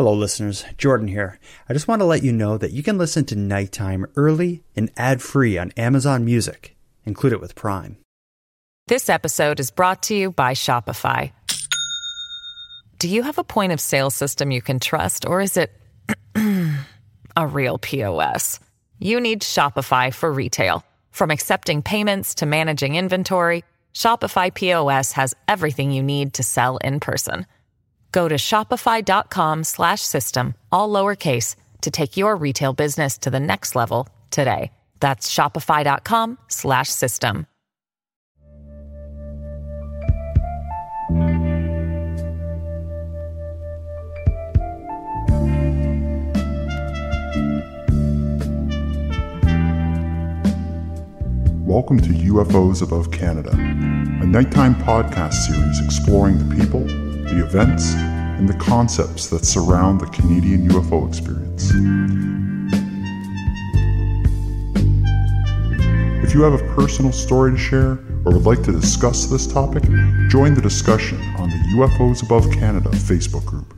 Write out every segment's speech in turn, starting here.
Hello, listeners. Jordan here. I just want to let you know that you can listen to Nighttime early and ad free on Amazon Music. Include it with Prime. This episode is brought to you by Shopify. Do you have a point of sale system you can trust, or is it a real POS? You need Shopify for retail. From accepting payments to managing inventory, Shopify POS has everything you need to sell in person. Go to shopify.com slash system, all lowercase, to take your retail business to the next level today. That's shopify.com slash system. Welcome to UFOs Above Canada, a nighttime podcast series exploring the people, the events, and the concepts that surround the Canadian UFO experience. If you have a personal story to share or would like to discuss this topic, join the discussion on the UFOs Above Canada Facebook group.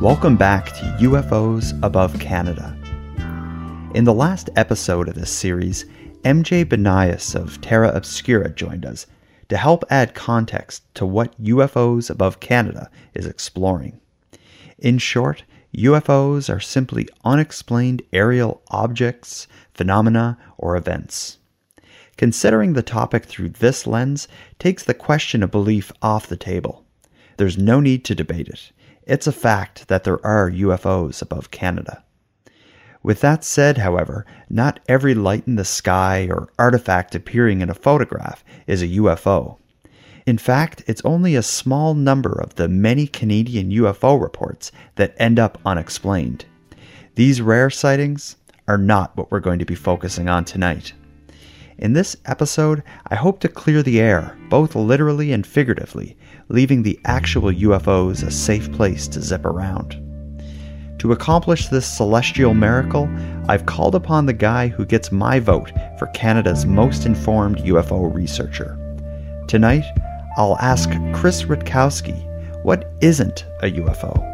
Welcome back to UFOs Above Canada. In the last episode of this series, MJ Banias of Terra Obscura joined us to help add context to what UFOs Above Canada is exploring. In short, UFOs are simply unexplained aerial objects, phenomena, or events. Considering the topic through this lens takes the question of belief off the table. There's no need to debate it. It's a fact that there are UFOs above Canada. With that said, however, not every light in the sky or artifact appearing in a photograph is a UFO. In fact, it's only a small number of the many Canadian UFO reports that end up unexplained. These rare sightings are not what we're going to be focusing on tonight. In this episode, I hope to clear the air, both literally and figuratively, leaving the actual UFOs a safe place to zip around. To accomplish this celestial miracle, I've called upon the guy who gets my vote for Canada's most informed UFO researcher. Tonight, I'll ask Chris Rutkowski what isn't a UFO?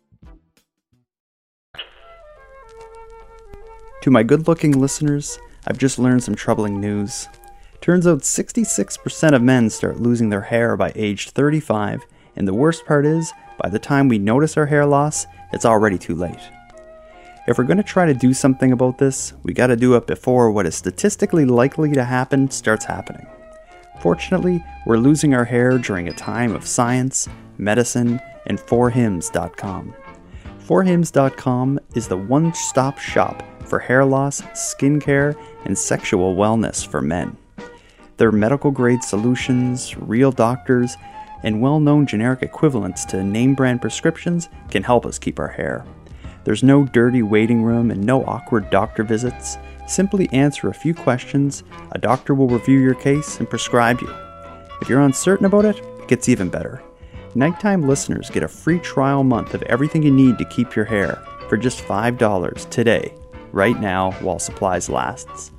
To my good looking listeners, I've just learned some troubling news. Turns out 66% of men start losing their hair by age 35, and the worst part is, by the time we notice our hair loss, it's already too late. If we're going to try to do something about this, we gotta do it before what is statistically likely to happen starts happening. Fortunately, we're losing our hair during a time of science, medicine, and forhims.com. forhims.com is the one stop shop for hair loss, skincare, and sexual wellness for men. Their medical grade solutions, real doctors, and well known generic equivalents to name brand prescriptions can help us keep our hair. There's no dirty waiting room and no awkward doctor visits. Simply answer a few questions, a doctor will review your case and prescribe you. If you're uncertain about it, it gets even better. Nighttime listeners get a free trial month of everything you need to keep your hair for just $5 today, right now while supplies lasts.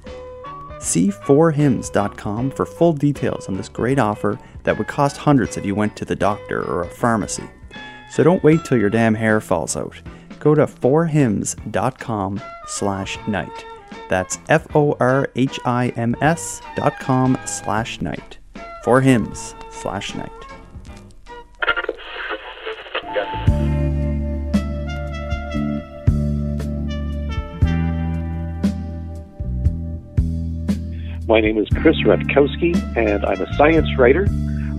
See forhims.com for full details on this great offer that would cost hundreds if you went to the doctor or a pharmacy. So don't wait till your damn hair falls out. go to forhims.com slash night. That's F-O-R-H-I-M-S dot com slash night. Forhims slash night. My name is Chris Rutkowski, and I'm a science writer.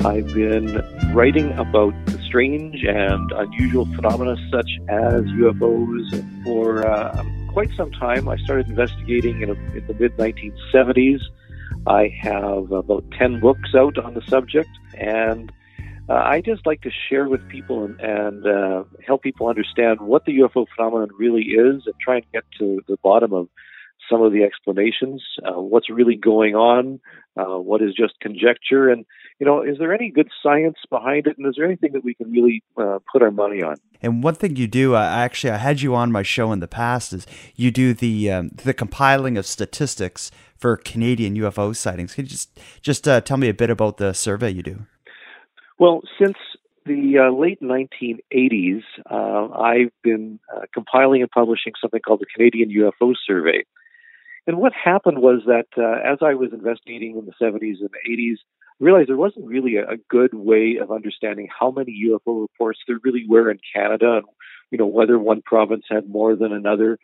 I've been writing about strange and unusual phenomena such as UFOs for uh, quite some time. I started investigating in, a, in the mid 1970s. I have about 10 books out on the subject, and uh, I just like to share with people and, and uh, help people understand what the UFO phenomenon really is and try and get to the bottom of some of the explanations, uh, what's really going on, uh, what is just conjecture, and you know, is there any good science behind it, and is there anything that we can really uh, put our money on? And one thing you do, I actually I had you on my show in the past, is you do the um, the compiling of statistics for Canadian UFO sightings. Can you just just uh, tell me a bit about the survey you do? Well, since the uh, late 1980s, uh, I've been uh, compiling and publishing something called the Canadian UFO Survey. And what happened was that uh, as I was investigating in the 70s and 80s, I realized there wasn't really a, good way of understanding how many UFO reports there really were in Canada, and you know whether one province had more than another,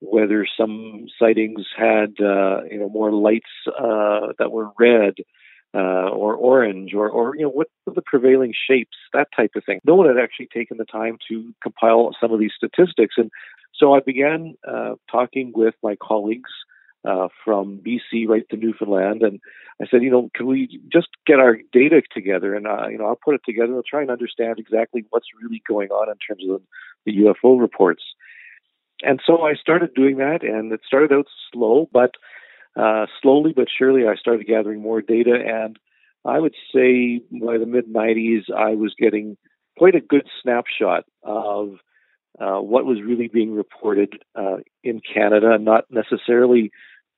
whether some sightings had uh, you know more lights uh, that were red. Uh, or orange, or, or you know, what were the prevailing shapes, that type of thing. No one had actually taken the time to compile some of these statistics, and so I began uh, talking with my colleagues uh, from BC right to Newfoundland, and I said, you know, can we just get our data together, and uh, you know, I'll put it together. I'll try and understand exactly what's really going on in terms of the UFO reports. And so I started doing that, and it started out slow, but uh, slowly but surely, I started gathering more data, and I would say by the mid 90s, I was getting quite a good snapshot of uh, what was really being reported uh, in Canada, not necessarily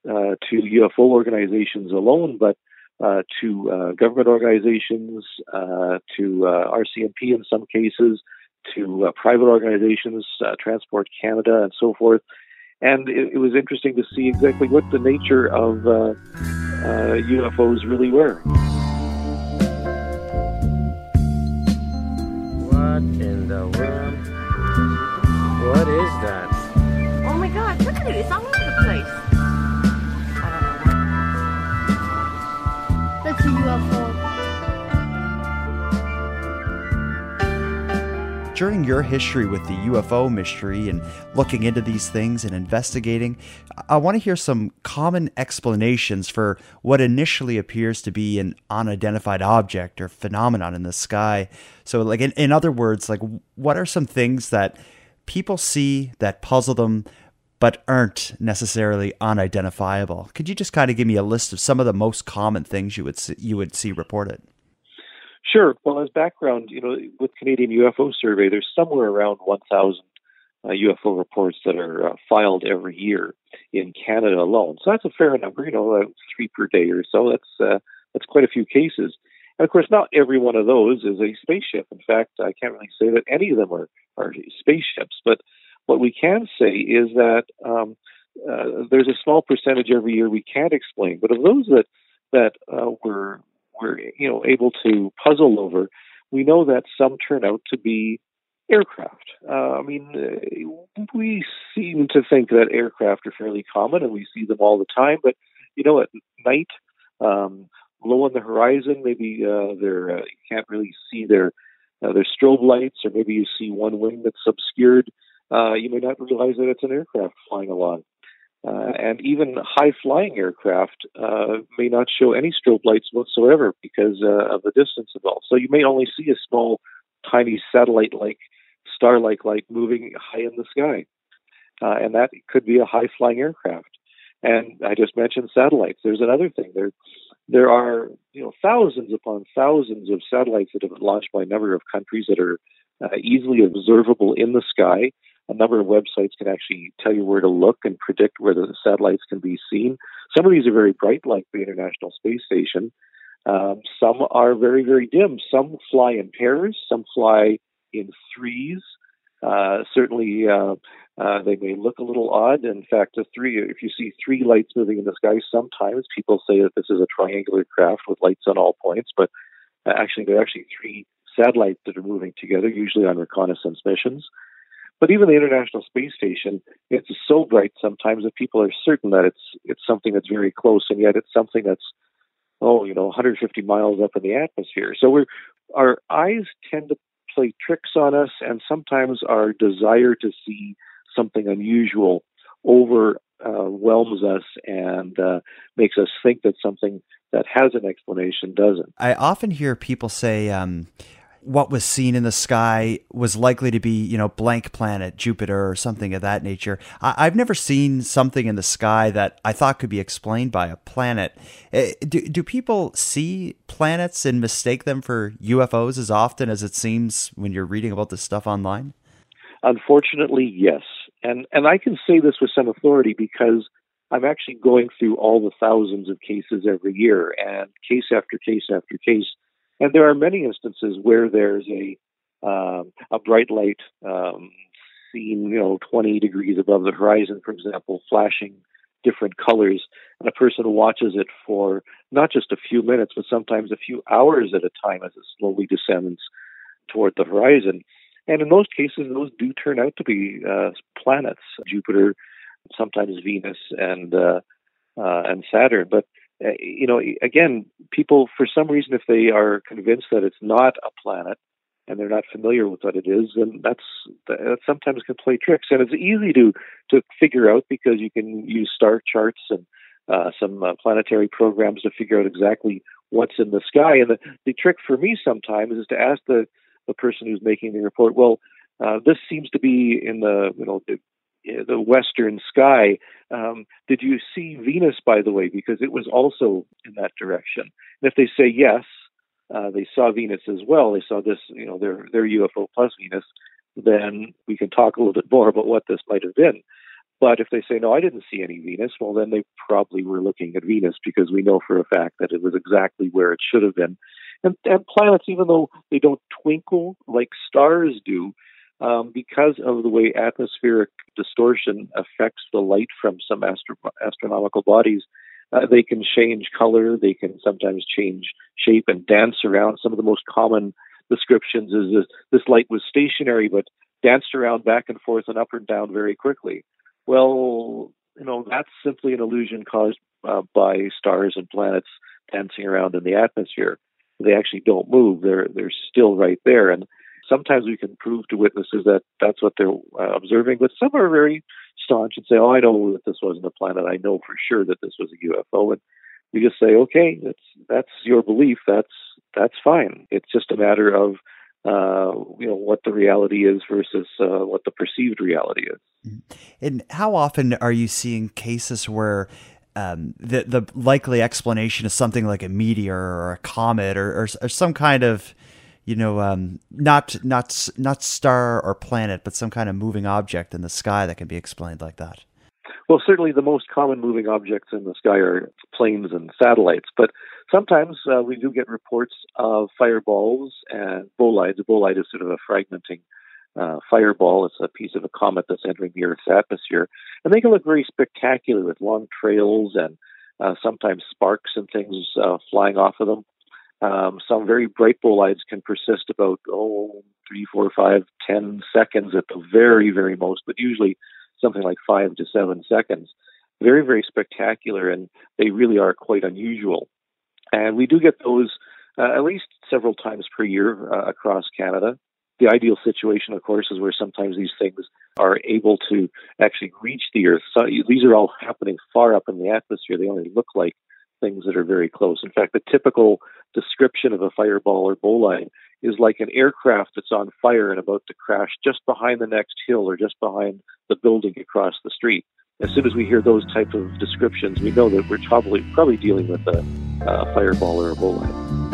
uh, to UFO organizations alone, but uh, to uh, government organizations, to RCMP in some cases, to private organizations, Transport Canada, and so forth. And it, it, was interesting to see exactly what the nature of UFOs really were. What in the world? What is that? Oh my god, look at it, it's all over the place. That's a UFO. During your history with the UFO mystery and looking into these things and investigating, I want to hear some common explanations for what initially appears to be an unidentified object or phenomenon in the sky. So, like, in, in other words, like, what are some things that people see that puzzle them but aren't necessarily unidentifiable. Could you just kind of give me a list of some of the most common things you would see, you would see reported? Sure. Well, as background, you know, with Canadian UFO Survey, there's somewhere around 1,000 uh, UFO reports that are uh, filed every year in Canada alone. So that's a fair number. You know, uh, three per day or so. That's uh, that's quite a few cases. And of course, not every one of those is a spaceship. In fact, I can't really say that any of them are, are spaceships. But what we can say is that um, uh, there's a small percentage every year we can't explain. But of those that that uh, we're we're you know able to puzzle over, we know that some turn out to be aircraft. Uh, I mean, uh, we seem to think that aircraft are fairly common, and we see them all the time. But you know, at night. Um, low on the horizon. Maybe uh, they're uh, you can't really see their uh, their strobe lights, or maybe you see one wing that's obscured. Uh, you may not realize that it's an aircraft flying along. Uh, and even high flying aircraft uh, may not show any strobe lights whatsoever because uh, of the distance involved. So you may only see a small, tiny satellite like star like light moving high in the sky. Uh, and that could be a high flying aircraft. And I just mentioned satellites. There's another thing. There, there are you know thousands upon thousands of satellites that have been launched by a number of countries that are uh, easily observable in the sky. A number of websites can actually tell you where to look and predict where the satellites can be seen. Some of these are very bright, like the International Space Station. Um, some are very, very dim. Some fly in pairs. Some fly in threes. Uh, certainly, uh, uh, they may look a little odd. In fact, the three, if you see three lights moving in the sky, sometimes people say that this is a triangular craft with lights on all points, but actually, there are actually three satellites that are moving together, usually on reconnaissance missions. But even the International Space Station, it's so bright sometimes that people are certain that it's it's something that's very close, and yet it's something that's oh, you know, 150 miles up in the atmosphere. So we're our eyes tend to play tricks on us, and sometimes our desire to see something unusual overwhelms us and uh, makes us think that something that has an explanation doesn't. I often hear people say, um, what was seen in the sky was likely to be, you know, blank planet, Jupiter, or something of that nature. I- have never seen something in the sky that I thought could be explained by a planet. Eh, do, do people see planets and mistake them for UFOs as often as it seems when you're reading about this stuff online? Unfortunately, yes. And and I can say this with some authority because I'm actually going through all the thousands of cases every year and case after case after case and there are many instances where there's a um, a bright light um, seen, you know, 20 degrees above the horizon, for example, flashing different colors, and a person watches it for not just a few minutes, but sometimes a few hours at a time as it slowly descends toward the horizon. And in most cases, those do turn out to be uh, planets, Jupiter, sometimes Venus, and uh, uh, and Saturn. But you know, again, people, for some reason, if they are convinced that it's not a planet and they're not familiar with what it is, then that's that sometimes can play tricks. And it's easy to to figure out because you can use star charts and uh, some uh, planetary programs to figure out exactly what's in the sky. And the, the trick for me sometimes is to ask the the person who's making the report, well, uh, this seems to be in the you know the the western sky. Um, did you see Venus, by the way? Because it was also in that direction. And if they say yes, uh, they saw Venus as well. They saw this, you know, their their UFO plus Venus. Then we can talk a little bit more about what this might have been. But if they say no, I didn't see any Venus, well, then they probably were looking at Venus because we know for a fact that it was exactly where it should have been. And, and planets, even though they don't twinkle like stars do, um, because of the way atmospheric distortion affects the light from some astro- astronomical bodies. Uh, they can change color, they can sometimes change shape and dance around. Some of the most common descriptions is this, this light was stationary but danced around back and forth and up and down very quickly. Well, you know, that's simply an illusion caused uh, by stars and planets dancing around in the atmosphere. They actually don't move; they're they're still right there. And sometimes we can prove to witnesses that that's what they're uh, observing, but some are very staunch and say, "Oh, I know that this wasn't a planet. I know for sure that this was a UFO." And we just say, "Okay, that's that's your belief. That's that's fine. It's just a matter of uh, you know what the reality is versus uh, what the perceived reality is." Mm-hmm. And how often are you seeing cases where um, the the likely explanation is something like a meteor or a comet or, or, or some kind of you know, um, not not not star or planet, but some kind of moving object in the sky that can be explained like that. Well, certainly the most common moving objects in the sky are planes and satellites, but sometimes uh, we do get reports of fireballs and bolides. A bolide is sort of a fragmenting uh, fireball. It's a piece of a comet that's entering the Earth's atmosphere, and they can look very spectacular with long trails and uh, sometimes sparks and things uh, flying off of them. Um, some very bright bolides can persist about oh three, four, five, ten seconds at the very, very most, but usually something like five to seven seconds. Very, very spectacular, and they really are quite unusual. And we do get those uh, at least several times per year uh, across Canada. The ideal situation, of course, is where sometimes these things are able to actually reach the Earth. So these are all happening far up in the atmosphere. They only look like things that are very close. In fact, the typical description of a fireball or bolide is like an aircraft that's on fire and about to crash just behind the next hill or just behind the building across the street. As soon as we hear those type of descriptions, we know that we're probably probably dealing with a, a fireball or a bolide.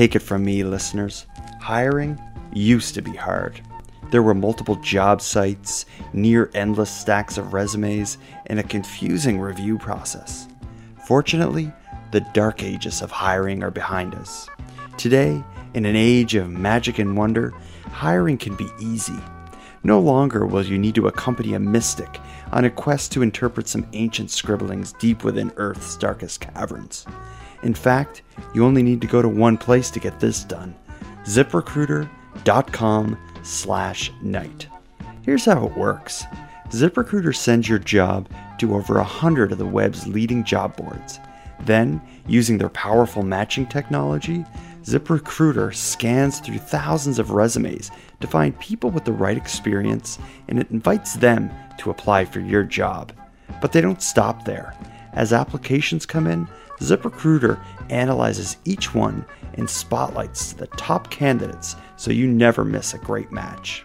Take it from me, listeners. Hiring used to be hard. There were multiple job sites, near endless stacks of resumes, and a confusing review process. Fortunately, the dark ages of hiring are behind us. Today, in an age of magic and wonder, hiring can be easy. No longer will you need to accompany a mystic on a quest to interpret some ancient scribblings deep within Earth's darkest caverns. In fact, you only need to go to one place to get this done ziprecruiter.com slash night. Here's how it works ZipRecruiter sends your job to over a hundred of the web's leading job boards. Then, using their powerful matching technology, ZipRecruiter scans through thousands of resumes to find people with the right experience and it invites them to apply for your job. But they don't stop there. As applications come in, ZipRecruiter analyzes each one and spotlights the top candidates so you never miss a great match.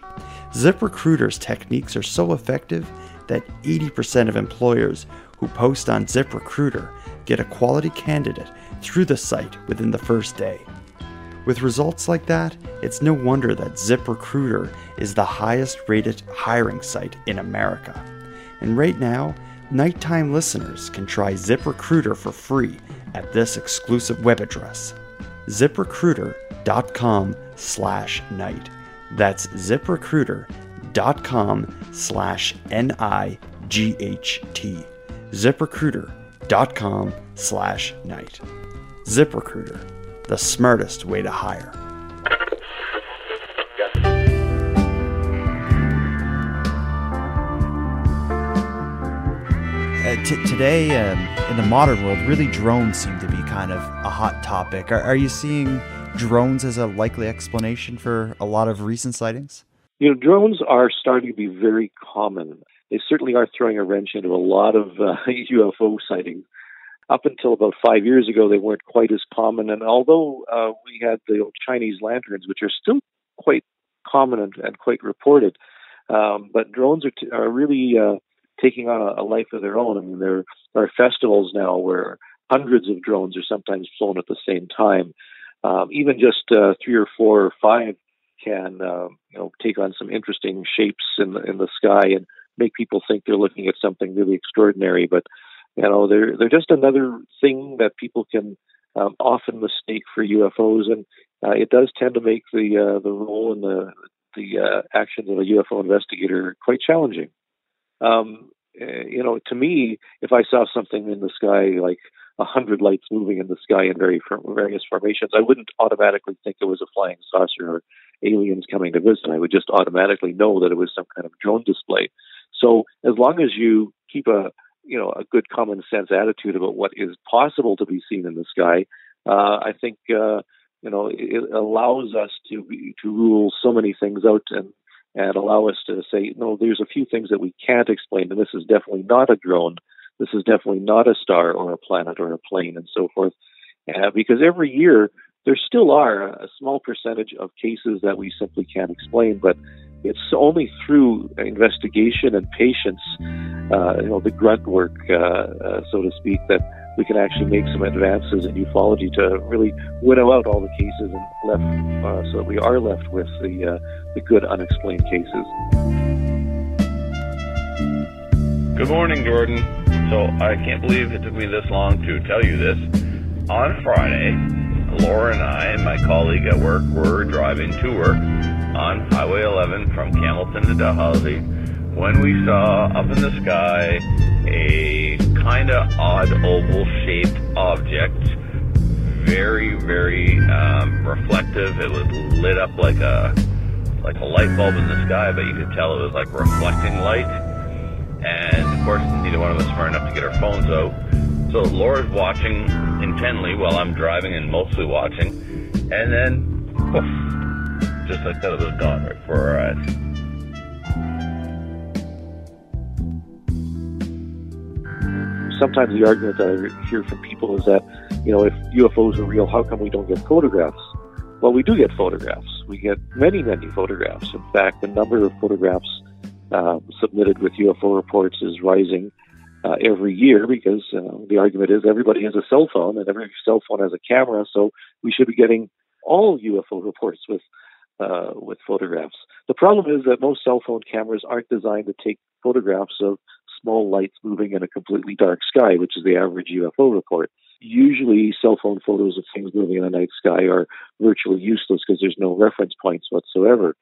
ZipRecruiter's techniques are so effective that 80% of employers who post on ZipRecruiter get a quality candidate through the site within the first day. With results like that, it's no wonder that ZipRecruiter is the highest rated hiring site in America. And right now, nighttime listeners can try ZipRecruiter for free at this exclusive web address, ziprecruiter.com slash night. That's ziprecruiter.com slash N-I-G-H-T. ziprecruiter.com slash night. ZipRecruiter, the smartest way to hire. T- today, um, in the modern world, really drones seem to be kind of a hot topic. Are, are you seeing drones as a likely explanation for a lot of recent sightings? You know, drones are starting to be very common. They certainly are throwing a wrench into a lot of uh, UFO sightings. Up until about five years ago, they weren't quite as common. And although uh, we had the Chinese lanterns, which are still quite common and, and quite reported, um, but drones are, t- are really uh, taking on a, a life of their own. I mean, there are festivals now where hundreds of drones are sometimes flown at the same time. Um, even just uh, three or four or five can, uh, you know, take on some interesting shapes in the, in the sky and make people think they're looking at something really extraordinary. But you know, they're they're just another thing that people can um, often mistake for UFOs, and uh, it does tend to make the uh, the role and the the uh, actions of a UFO investigator quite challenging. Um, uh, you know, to me, if I saw something in the sky like a hundred lights moving in the sky in very various formations, I wouldn't automatically think it was a flying saucer or aliens coming to visit. I would just automatically know that it was some kind of drone display. So as long as you keep a you know a good common sense attitude about what is possible to be seen in the sky, uh, I think uh, you know it allows us to to rule so many things out and and allow us to say, no, there's a few things that we can't explain, and this is definitely not a drone. This is definitely not a star or a planet or a plane and so forth. Uh, because every year there still are a small percentage of cases that we simply can't explain, but it's only through investigation and patience, uh, you know, the grunt work, uh, uh, so to speak, that we can actually make some advances in ufology to really winnow out all the cases and left uh, so that we are left with the uh, the good unexplained cases. Good morning, Jordan. So I can't believe it took me this long to tell you this. On Friday, Laura and I and my colleague at work were driving to work on Highway 11 from Campbellton to Dalhousie when we saw up in the sky a kind of odd oval shaped object. Very, very um, reflective. It was lit up like a like a light bulb in the sky, but you could tell it was like reflecting light. And of course, neither one of us smart enough to get our phones out. So Laura's watching intently while I'm driving and mostly watching. And then, poof, just like that, was gone right before eyes. sometimes the argument that I hear from people is that, you know, if UFOs are real, how come we don't get photographs? Well, we do get photographs. We get many, many photographs. In fact, the number of photographs uh, submitted with UFO reports is rising uh, every year because uh, the argument is everybody has a cell phone and every cell phone has a camera, so we should be getting all UFO reports with uh, with photographs. The problem is that most cell phone cameras aren't designed to take photographs of small lights moving in a completely dark sky, which is the average UFO report. Usually, cell phone photos of things moving in the night sky are virtually useless because there's no reference points whatsoever.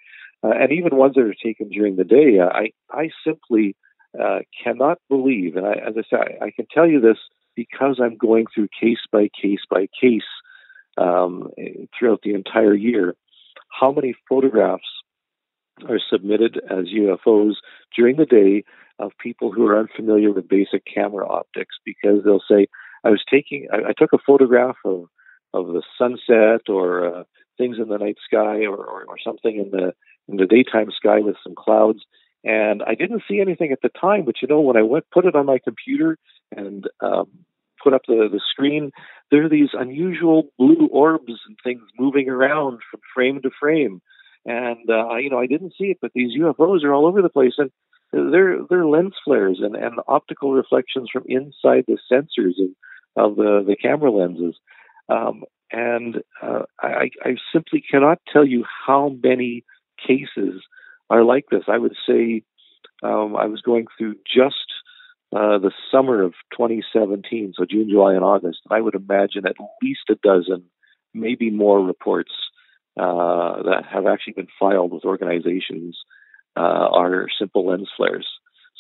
Uh, and even ones that are taken during the day, uh, I I simply uh, cannot believe, and I, as I say, I, I can tell you this because I'm going through case by case by case um, throughout the entire year, how many photographs are submitted as UFOs during the day of people who are unfamiliar with basic camera optics because they'll say, I was taking, I, I took a photograph of, of the sunset or uh, things in the night sky or, or, or something in the, in the daytime sky with some clouds. And I didn't see anything at the time, but you know, when I went, put it on my computer and um, put up the, the screen, there are these unusual blue orbs and things moving around from frame to frame. And, uh, you know, I didn't see it, but these UFOs are all over the place. And they're, they're lens flares and, and optical reflections from inside the sensors of, of the, the camera lenses. Um, and uh, I, I simply cannot tell you how many cases are like this. I would say um, I was going through just uh, the summer of 2017, so June, July, and August. I would imagine at least a dozen, maybe more reports uh, that have actually been filed with organizations uh, are simple lens flares.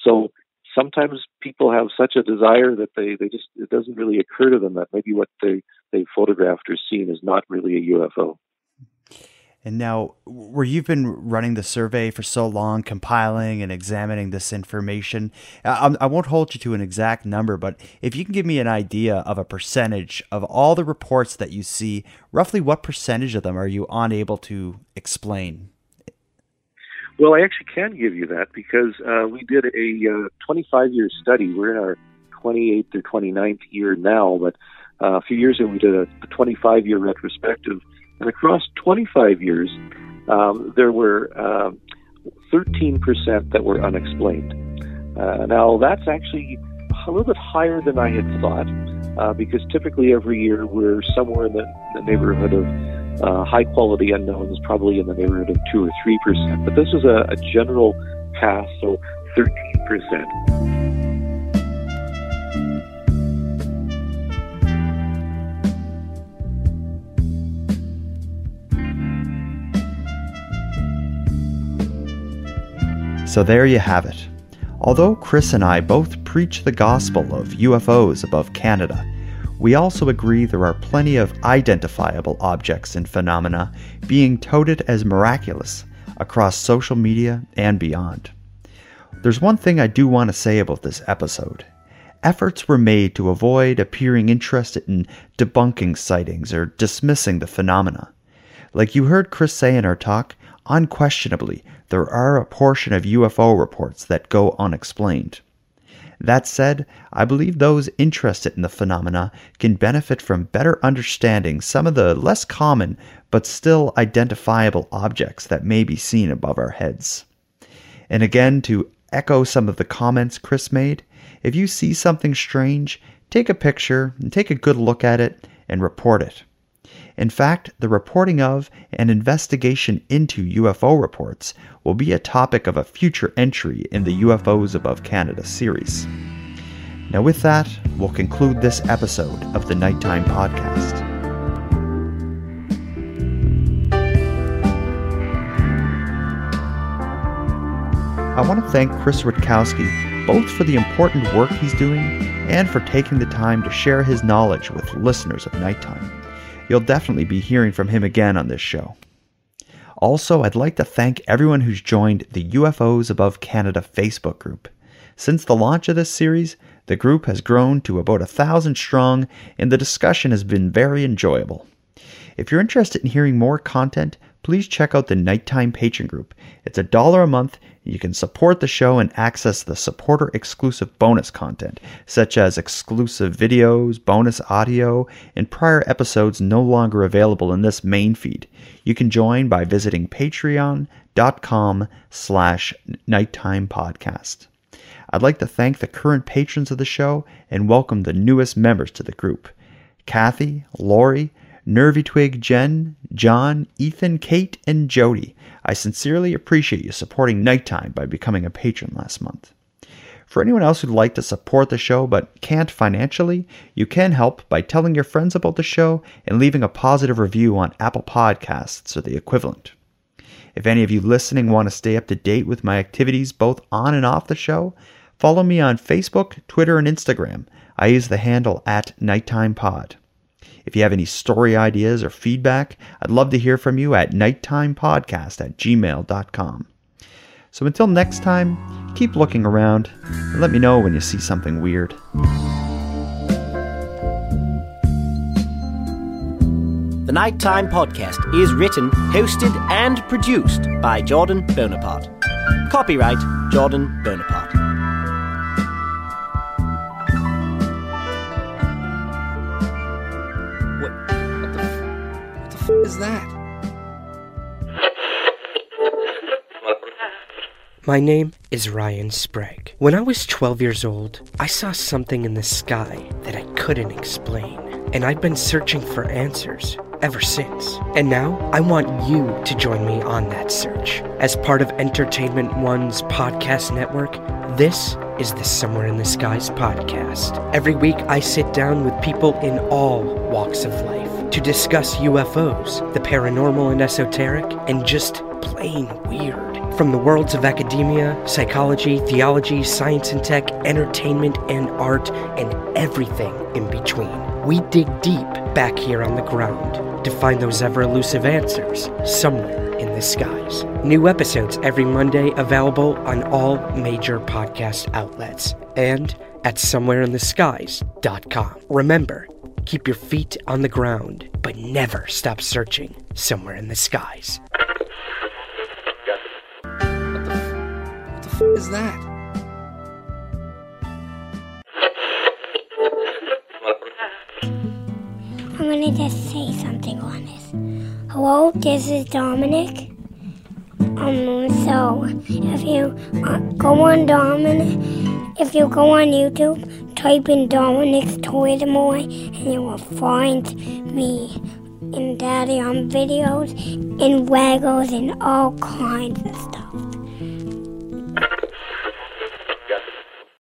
So sometimes people have such a desire that they, they just it doesn't really occur to them that maybe what they they photographed or seen is not really a UFO. And now, where you've been running the survey for so long, compiling and examining this information, I, I, won't hold you to an exact number, but if you can give me an idea of a percentage of all the reports that you see, roughly what percentage of them are you unable to explain? Well, I actually can give you that because uh, we did a uh, 25 year study. We're in our 28th or 29th year now, but uh, a few years ago we did a 25 year retrospective and across 25 years, um, there were uh, 13% that were unexplained. Uh, now, that's actually a little bit higher than I had thought, uh, because typically every year we're somewhere in the, the neighborhood of uh, high quality unknowns, probably in the neighborhood of 2 or 3%. But this is a, a general pass, so 13%. So there you have it. Although Chris and I both preach the gospel of UFOs above Canada, we also agree there are plenty of identifiable objects and phenomena being touted as miraculous across social media and beyond. There's one thing I do want to say about this episode. Efforts were made to avoid appearing interested in debunking sightings or dismissing the phenomena. Like you heard Chris say in our talk, unquestionably, there are a portion of UFO reports that go unexplained. That said, I believe those interested in the phenomena can benefit from better understanding some of the less common but still identifiable objects that may be seen above our heads. And again, to echo some of the comments Chris made, if you see something strange, take a picture and take a good look at it and report it. In fact, the reporting of and investigation into UFO reports will be a topic of a future entry in the UFOs Above Canada series. Now, with that, we'll conclude this episode of the Nighttime Podcast. I want to thank Chris Rutkowski both for the important work he's doing and for taking the time to share his knowledge with listeners of Nighttime. You'll definitely be hearing from him again on this show. Also, I'd like to thank everyone who's joined the UFOs Above Canada Facebook group. Since the launch of this series, the group has grown to about a thousand strong, and the discussion has been very enjoyable. If you're interested in hearing more content, please check out the Nighttime Patreon group. It's a dollar a month, you can support the show and access the supporter exclusive bonus content, such as exclusive videos, bonus audio, and prior episodes no longer available in this main feed. You can join by visiting patreon.com slash nighttime podcast. I'd like to thank the current patrons of the show and welcome the newest members to the group. Kathy, Lori, Nervy Twig Jen, John, Ethan, Kate, and Jody. I sincerely appreciate you supporting Nighttime by becoming a patron last month. For anyone else who'd like to support the show but can't financially, you can help by telling your friends about the show and leaving a positive review on Apple Podcasts or the equivalent. If any of you listening want to stay up to date with my activities both on and off the show, follow me on Facebook, Twitter, and Instagram. I use the handle at Nighttime Pod. If you have any story ideas or feedback, I'd love to hear from you at nighttimepodcast at gmail.com. So until next time, keep looking around and let me know when you see something weird. The Nighttime Podcast is written, hosted, and produced by Jordan Bonaparte. Copyright Jordan Bonaparte. Is that? My name is Ryan Sprague. When I was 12 years old, I saw something in the sky that I couldn't explain, and I've been searching for answers ever since. And now I want you to join me on that search. As part of Entertainment One's podcast network, this is the Somewhere in the Skies podcast. Every week I sit down with people in all walks of life to discuss UFOs, the paranormal and esoteric, and just plain weird. From the worlds of academia, psychology, theology, science and tech, entertainment and art, and everything in between. We dig deep back here on the ground to find those ever elusive answers somewhere in the skies. New episodes every Monday available on all major podcast outlets and at somewhereintheskies.com. Remember, keep your feet on the ground, but never stop searching somewhere in the skies. What the f- is that? I'm gonna just say something on this. Hello, this is Dominic. Um, so if you uh, go on Dominic, if you go on YouTube, type in Dominic's Toy Moy, and you will find me and Daddy on videos and waggles and all kinds of stuff.